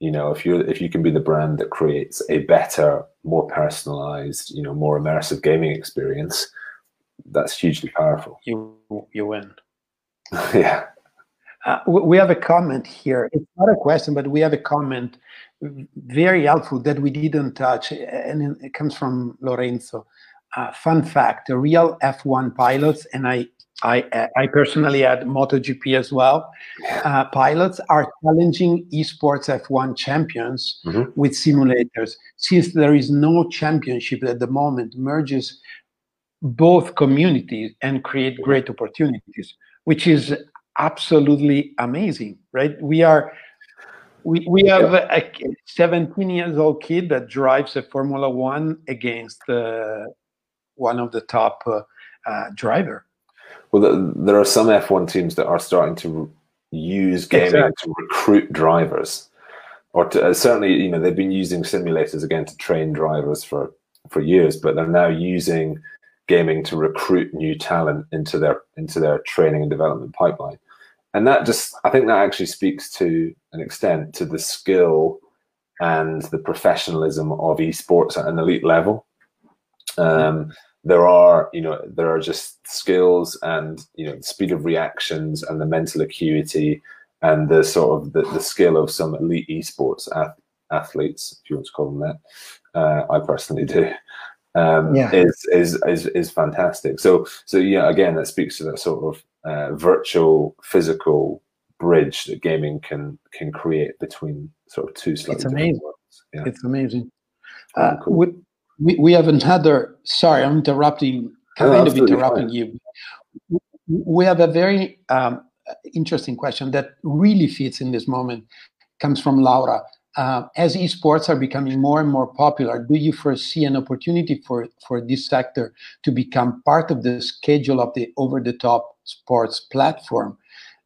you know if you if you can be the brand that creates a better more personalized you know more immersive gaming experience that's hugely powerful. You you win. Yeah. Uh, we have a comment here. It's not a question but we have a comment very helpful that we didn't touch, and it comes from Lorenzo. Uh, fun fact: the real F1 pilots, and I, I, I personally had MotoGP as well. Uh, pilots are challenging esports F1 champions mm-hmm. with simulators. Since there is no championship at the moment, merges both communities and create great opportunities, which is absolutely amazing, right? We are we, we have a 17 years old kid that drives a Formula One against uh, one of the top uh, uh, driver. Well, the, there are some F1 teams that are starting to use gaming exactly. to recruit drivers, or to, uh, certainly, you know, they've been using simulators again to train drivers for for years, but they're now using gaming to recruit new talent into their into their training and development pipeline. And that just i think that actually speaks to an extent to the skill and the professionalism of esports at an elite level. Um, there are you know there are just skills and you know the speed of reactions and the mental acuity and the sort of the, the skill of some elite esports ath- athletes if you want to call them that uh, i personally do um, yeah. is, is is is fantastic so so yeah again that speaks to that sort of uh, virtual physical bridge that gaming can can create between sort of two slightly it's amazing worlds. Yeah. it's amazing uh, cool. We, we have another sorry i'm interrupting kind no, of interrupting fine. you we have a very um, interesting question that really fits in this moment comes from laura uh, as esports are becoming more and more popular, do you foresee an opportunity for, for this sector to become part of the schedule of the over-the-top sports platform?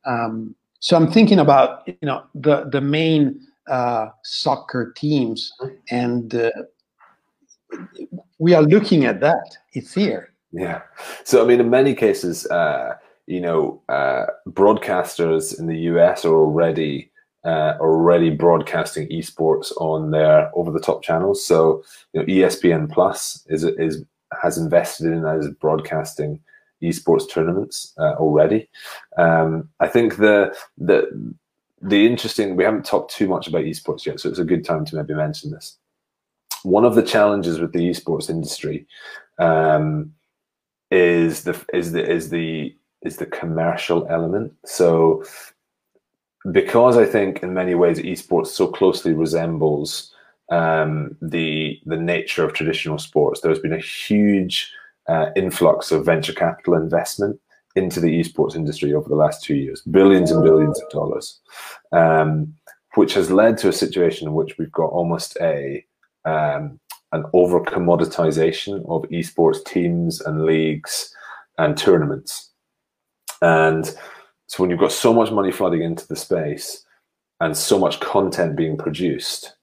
Um, so I'm thinking about you know the the main uh, soccer teams, and uh, we are looking at that. It's here. Yeah. So I mean, in many cases, uh, you know, uh, broadcasters in the US are already uh, already broadcasting esports on their over-the-top channels. So you know, ESPN Plus is is has invested in as broadcasting esports tournaments uh, already. Um, I think the the the interesting we haven't talked too much about esports yet, so it's a good time to maybe mention this. One of the challenges with the esports industry um, is the is the is the is the commercial element. So because I think in many ways esports so closely resembles um, the the nature of traditional sports, there's been a huge uh, influx of venture capital investment into the esports industry over the last two years, billions and billions of dollars, um, which has led to a situation in which we've got almost a um, an over commoditization of esports teams and leagues and tournaments. And so when you've got so much money flooding into the space and so much content being produced,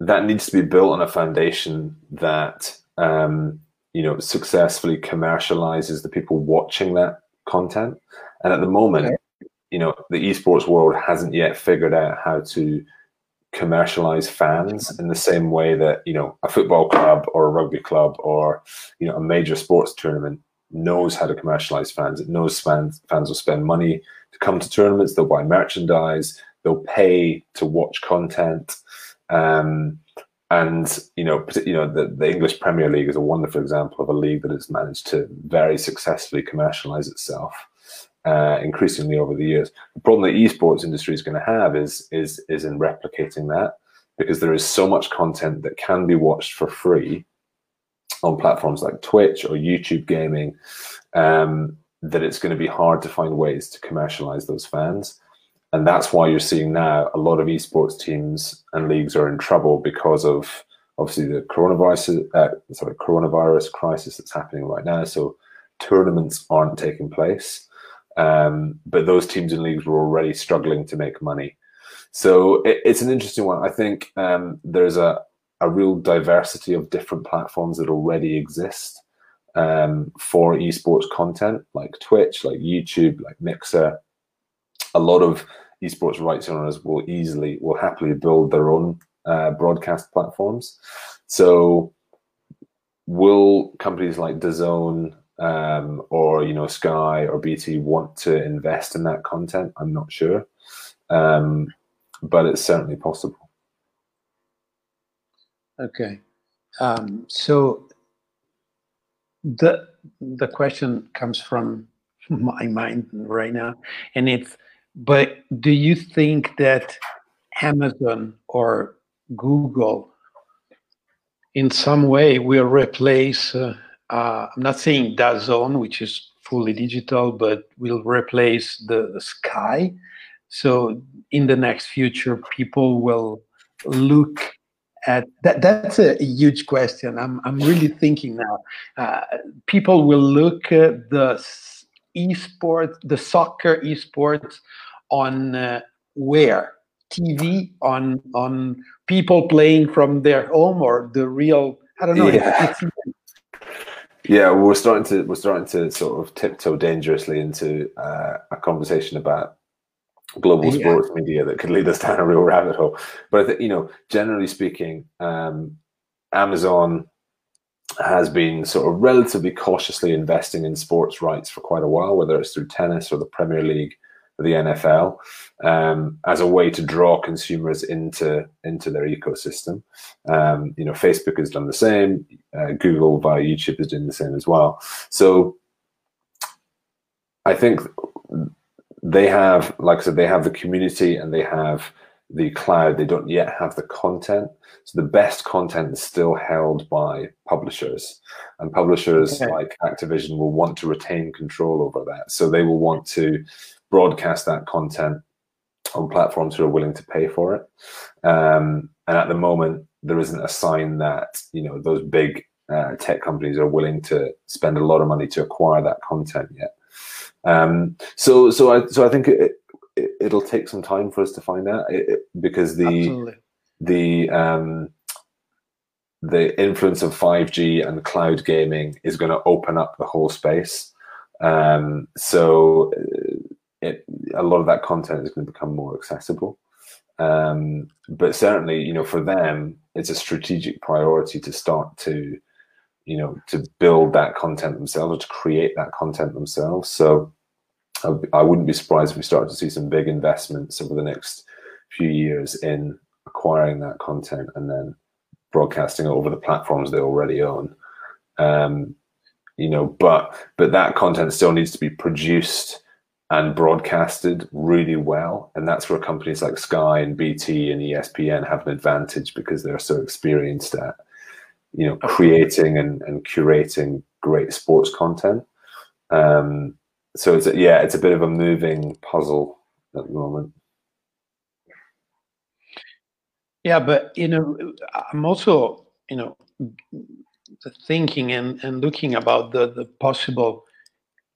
that needs to be built on a foundation that um, you know successfully commercializes the people watching that content. And at the moment, okay. you know, the esports world hasn't yet figured out how to commercialize fans in the same way that you know a football club or a rugby club or you know a major sports tournament knows how to commercialize fans. It knows fans fans will spend money to come to tournaments. They'll buy merchandise. They'll pay to watch content. Um, and you know, you know, the, the English Premier League is a wonderful example of a league that has managed to very successfully commercialize itself. Uh, increasingly over the years, the problem the esports industry is going to have is is is in replicating that because there is so much content that can be watched for free on platforms like Twitch or YouTube gaming, um, that it's going to be hard to find ways to commercialize those fans. And that's why you're seeing now a lot of esports teams and leagues are in trouble because of obviously the coronavirus, uh, sorry, coronavirus crisis that's happening right now. So tournaments aren't taking place, um, but those teams and leagues were already struggling to make money. So it, it's an interesting one. I think um, there's a, a real diversity of different platforms that already exist um, for esports content, like Twitch, like YouTube, like Mixer. A lot of esports rights owners will easily, will happily build their own uh, broadcast platforms. So, will companies like DAZN um, or you know Sky or BT want to invest in that content? I'm not sure, um, but it's certainly possible. Okay. Um, so the the question comes from my mind right now, and it's but do you think that Amazon or Google in some way will replace uh, uh, I'm not saying DAZN, which is fully digital, but will replace the, the sky. So in the next future, people will look at that, that's a huge question. I'm, I'm really thinking now. Uh, people will look at the esports, the soccer esports on uh, where? TV, on on people playing from their home or the real, I don't know. Yeah. It's, it's, yeah, we're starting to we're starting to sort of tiptoe dangerously into uh, a conversation about global yeah. sports media that could lead us down a real rabbit hole. But I think, you know, generally speaking, um, Amazon has been sort of relatively cautiously investing in sports rights for quite a while, whether it's through tennis or the Premier League the NFL, um, as a way to draw consumers into into their ecosystem. Um, you know, Facebook has done the same. Uh, Google via YouTube is doing the same as well. So I think they have, like I said, they have the community and they have the cloud. They don't yet have the content. So the best content is still held by publishers, and publishers okay. like Activision will want to retain control over that. So they will want to broadcast that content on platforms who are willing to pay for it. Um, and at the moment, there isn't a sign that you know those big uh, tech companies are willing to spend a lot of money to acquire that content yet. Um, so, so I, so I think it, it, will take some time for us to find out it, because the Absolutely. the um, the influence of 5G and cloud gaming is going to open up the whole space. Um, so, it, a lot of that content is going to become more accessible. Um, but certainly, you know, for them, it's a strategic priority to start to you know to build that content themselves or to create that content themselves so I, wouldn't be surprised if we start to see some big investments over the next few years in acquiring that content and then broadcasting it over the platforms they already own um, you know, but but that content still needs to be produced and broadcasted really well, and that's where companies like Sky and BT and ESPN have an advantage because they're so experienced at you know creating and, and curating great sports content. Um, so it's a, yeah, it's a bit of a moving puzzle at the moment. Yeah, but you know, I'm also you know thinking and, and looking about the, the possible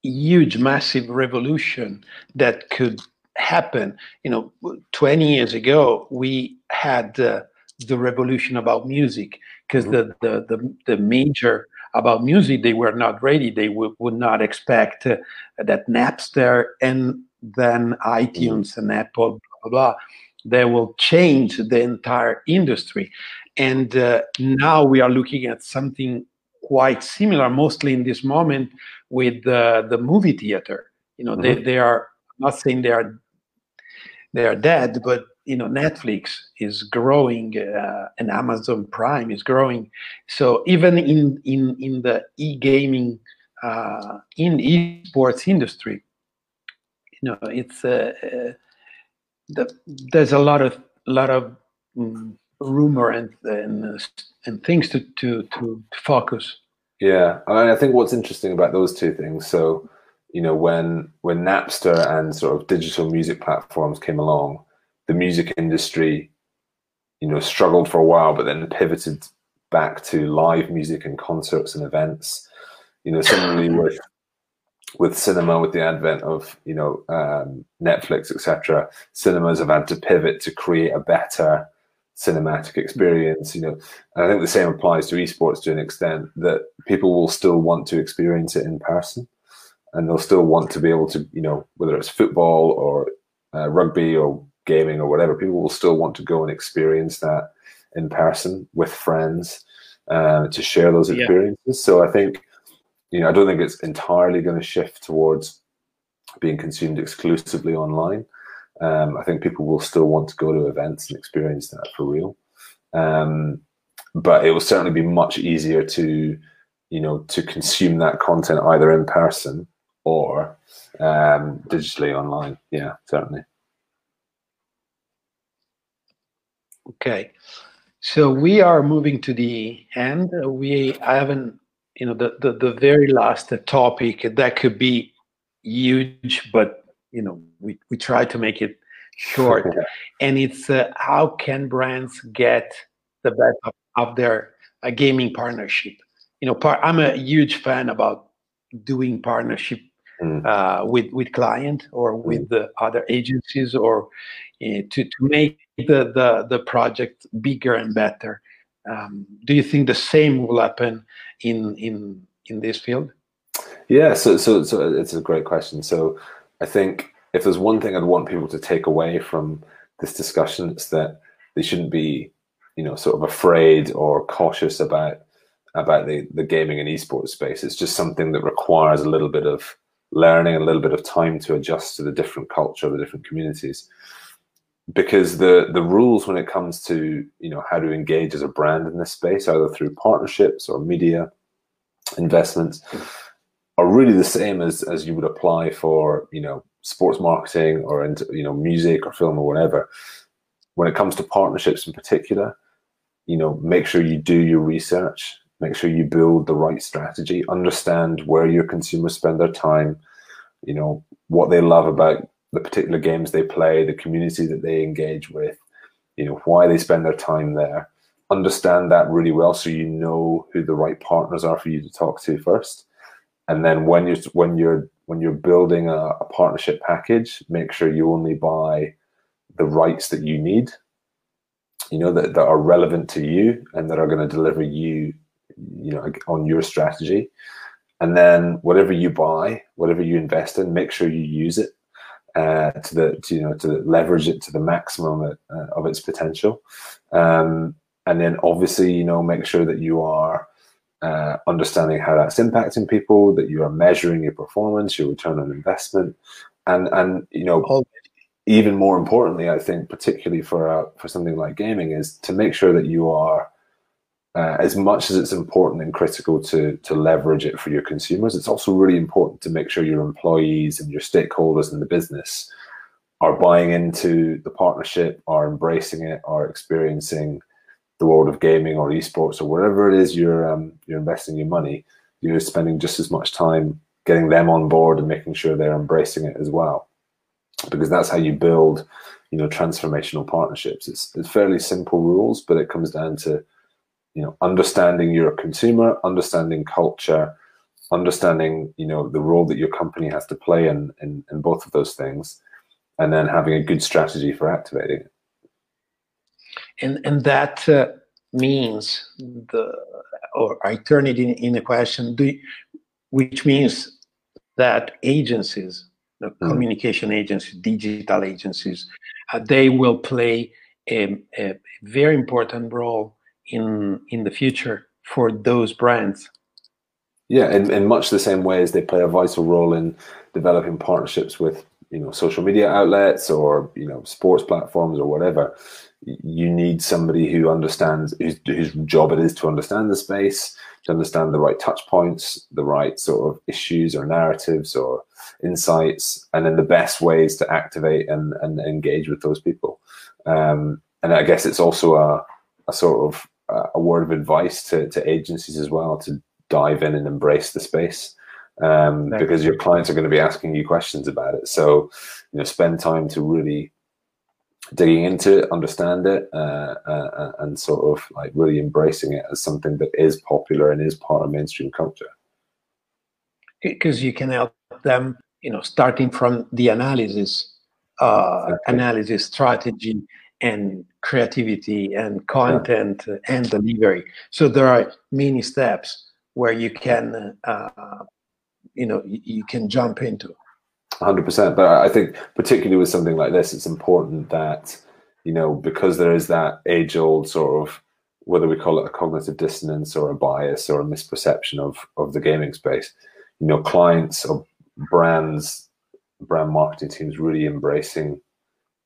huge, massive revolution that could happen. You know, 20 years ago, we had uh, the revolution about music because mm-hmm. the, the, the, the, major about music, they were not ready. They w- would not expect uh, that Napster and then iTunes mm-hmm. and Apple, blah, blah, blah, they will change the entire industry. And uh, now we are looking at something quite similar, mostly in this moment with uh, the movie theater. You know, mm-hmm. they, they are I'm not saying they are they are dead, but you know, Netflix is growing uh, and Amazon Prime is growing. So even in in in the e gaming uh, in esports industry, you know, it's uh, uh, the, there's a lot of lot of um, rumor and and, and things to, to to focus. Yeah, I, mean, I think what's interesting about those two things. So, you know, when when Napster and sort of digital music platforms came along, the music industry, you know, struggled for a while, but then pivoted back to live music and concerts and events. You know, similarly with with cinema, with the advent of you know um, Netflix, etc., cinemas have had to pivot to create a better cinematic experience. You know, and I think the same applies to esports to an extent that people will still want to experience it in person, and they'll still want to be able to, you know, whether it's football or uh, rugby or gaming or whatever, people will still want to go and experience that in person with friends uh, to share those experiences. Yeah. So I think, you know, I don't think it's entirely going to shift towards being consumed exclusively online. Um, I think people will still want to go to events and experience that for real. Um, but it will certainly be much easier to, you know, to consume that content either in person or um, digitally online. Yeah, certainly. Okay, so we are moving to the end. We I haven't, you know, the the, the very last topic that could be huge, but you know we, we try to make it short. And it's uh, how can brands get the best of, of their uh, gaming partnership? You know par- i'm a huge fan about doing partnership mm. uh, with with client or with mm. the other agencies or uh, to, to make the, the the project bigger and better. Um, do you think the same will happen in in in this field? Yeah so so so it's a great question. So I think if there's one thing I'd want people to take away from this discussion, it's that they shouldn't be, you know, sort of afraid or cautious about about the, the gaming and esports space. It's just something that requires a little bit of learning, a little bit of time to adjust to the different culture, the different communities. Because the the rules when it comes to you know how to engage as a brand in this space, either through partnerships or media investments, are really the same as as you would apply for you know sports marketing or into you know music or film or whatever. When it comes to partnerships in particular you know make sure you do your research make sure you build the right strategy understand where your consumers spend their time you know what they love about the particular games they play the community that they engage with you know why they spend their time there. Understand that really well so you know who the right partners are for you to talk to first and then when you're when you're when you're building a, a, partnership package make sure you only buy the rights that you need you know that, that are relevant to you and that are going to deliver you you know on your strategy. And then whatever you buy whatever you invest in make sure you use it uh, to the to, you know to leverage it to the maximum of, uh, of its potential. Um, and then obviously you know make sure that you are uh, understanding how that's impacting people, that you are measuring your performance, your return on investment, and and you know, even more importantly, I think particularly for uh, for something like gaming is to make sure that you are uh, as much as it's important and critical to to leverage it for your consumers, it's also really important to make sure your employees and your stakeholders in the business are buying into the partnership, are embracing it, are experiencing the world of gaming or esports or wherever it is you're um, you're investing your money. You're spending just as much time getting them on board and making sure they're embracing it as well, because that's how you build, you know, transformational partnerships. It's, it's fairly simple rules, but it comes down to you know understanding your consumer understanding culture understanding you know the role that your company has to play in in, in both of those things and then having a good strategy for activating it and and that uh, means the or i turn it in, in a question do which means that agencies the mm. communication agencies digital agencies uh, they will play a, a very important role in in the future for those brands. Yeah, in, in much the same way as they play a vital role in developing partnerships with you know social media outlets or you know sports platforms or whatever. You need somebody who understands whose, whose job it is to understand the space, to understand the right touch points, the right sort of issues or narratives or insights, and then the best ways to activate and, and engage with those people. Um, and I guess it's also a, a sort of a word of advice to, to agencies as well to dive in and embrace the space um, because your clients are going to be asking you questions about it. So, you know, spend time to really digging into it, understand it, uh, uh, and sort of like really embracing it as something that is popular and is part of mainstream culture. Because you can help them, you know, starting from the analysis, uh, exactly. analysis strategy, and creativity and content yeah. and delivery. So there are many steps where you can, uh, you know, you, you can jump into. 100%. But I think particularly with something like this, it's important that, you know, because there is that age old sort of, whether we call it a cognitive dissonance or a bias or a misperception of, of the gaming space, you know, clients or brands, brand marketing teams really embracing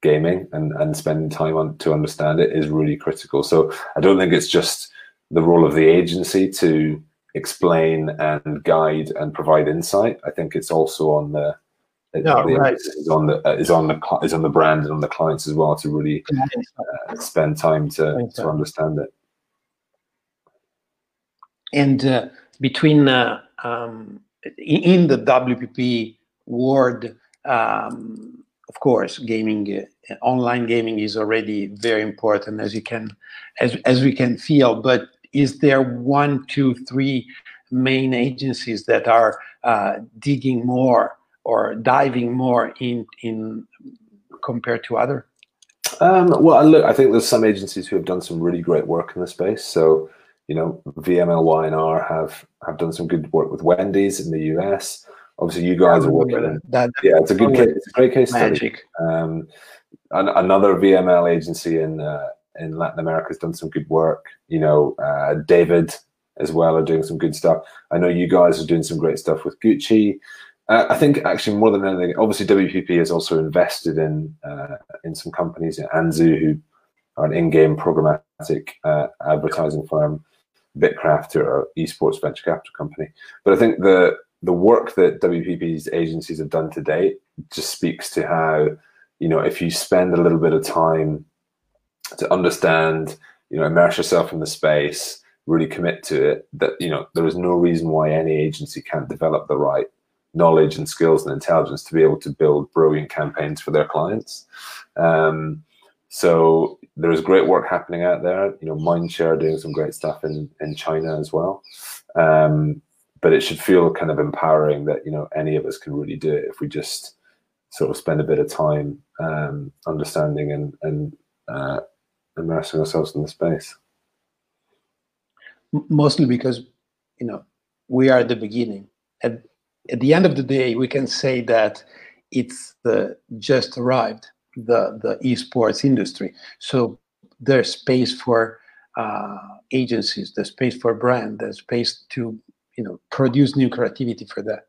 gaming and, and spending time on to understand it is really critical. So I don't think it's just the role of the agency to explain and guide and provide insight. I think it's also on the no, the right. is on the uh, is on the is on the brand and on the clients as well to really uh, spend time to to understand it. And uh, between uh, um, in the WPP world, um, of course, gaming, uh, online gaming is already very important, as you can, as as we can feel. But is there one, two, three main agencies that are uh, digging more or diving more in in compared to other? Um, well, look, I think there's some agencies who have done some really great work in the space. So, you know, VMLY&R have have done some good work with Wendy's in the US. Obviously, you guys are working. That, yeah, it's a good case. It's a great case magic. study. Um, an, another VML agency in uh, in Latin America has done some good work. You know, uh, David as well are doing some good stuff. I know you guys are doing some great stuff with Gucci. Uh, I think actually more than anything, obviously WPP has also invested in uh, in some companies, Anzu, who are an in-game programmatic uh, advertising firm, Bitkraft, or esports venture capital company. But I think the the work that WPP's agencies have done to date just speaks to how, you know, if you spend a little bit of time to understand, you know, immerse yourself in the space, really commit to it, that, you know, there is no reason why any agency can't develop the right knowledge and skills and intelligence to be able to build brilliant campaigns for their clients. Um, so there is great work happening out there. You know, Mindshare doing some great stuff in in China as well. Um, but it should feel kind of empowering that you know any of us can really do it if we just sort of spend a bit of time um, understanding and and uh, immersing ourselves in the space. Mostly because you know we are at the beginning. At at the end of the day, we can say that it's the just arrived the the esports industry. So there's space for uh, agencies, there's space for brand, there's space to you know produce new creativity for that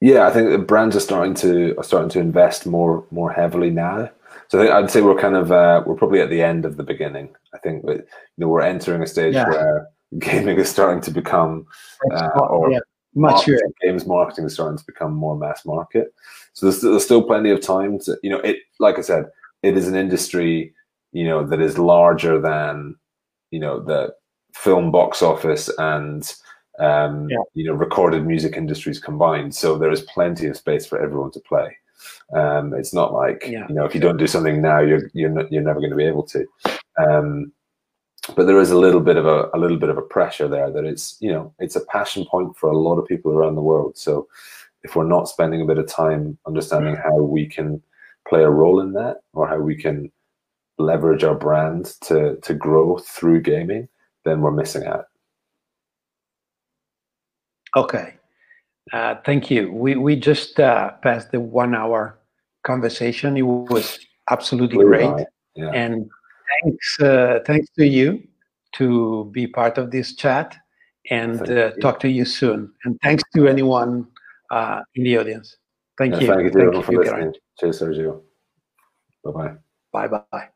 yeah i think the brands are starting to are starting to invest more more heavily now so I think I'd say we're kind of uh, we're probably at the end of the beginning. I think you know we're entering a stage yeah. where gaming is starting to become, uh, or yeah, mature. games marketing is starting to become more mass market. So there's, there's still plenty of time to, you know, it. Like I said, it is an industry, you know, that is larger than, you know, the film box office and um, yeah. you know recorded music industries combined. So there is plenty of space for everyone to play. Um, it's not like yeah. you know if you don't do something now, you're you're not, you're never going to be able to. Um, but there is a little bit of a, a little bit of a pressure there that it's you know it's a passion point for a lot of people around the world. So if we're not spending a bit of time understanding how we can play a role in that or how we can leverage our brand to to grow through gaming, then we're missing out. Okay. Uh, thank you. We we just uh, passed the one hour conversation. It was absolutely great, yeah. and thanks uh, thanks to you to be part of this chat, and uh, talk to you soon. And thanks to anyone uh, in the audience. Thank yeah, you. Thank you, thank you for listening. Cheers, Sergio. Bye bye. Bye bye.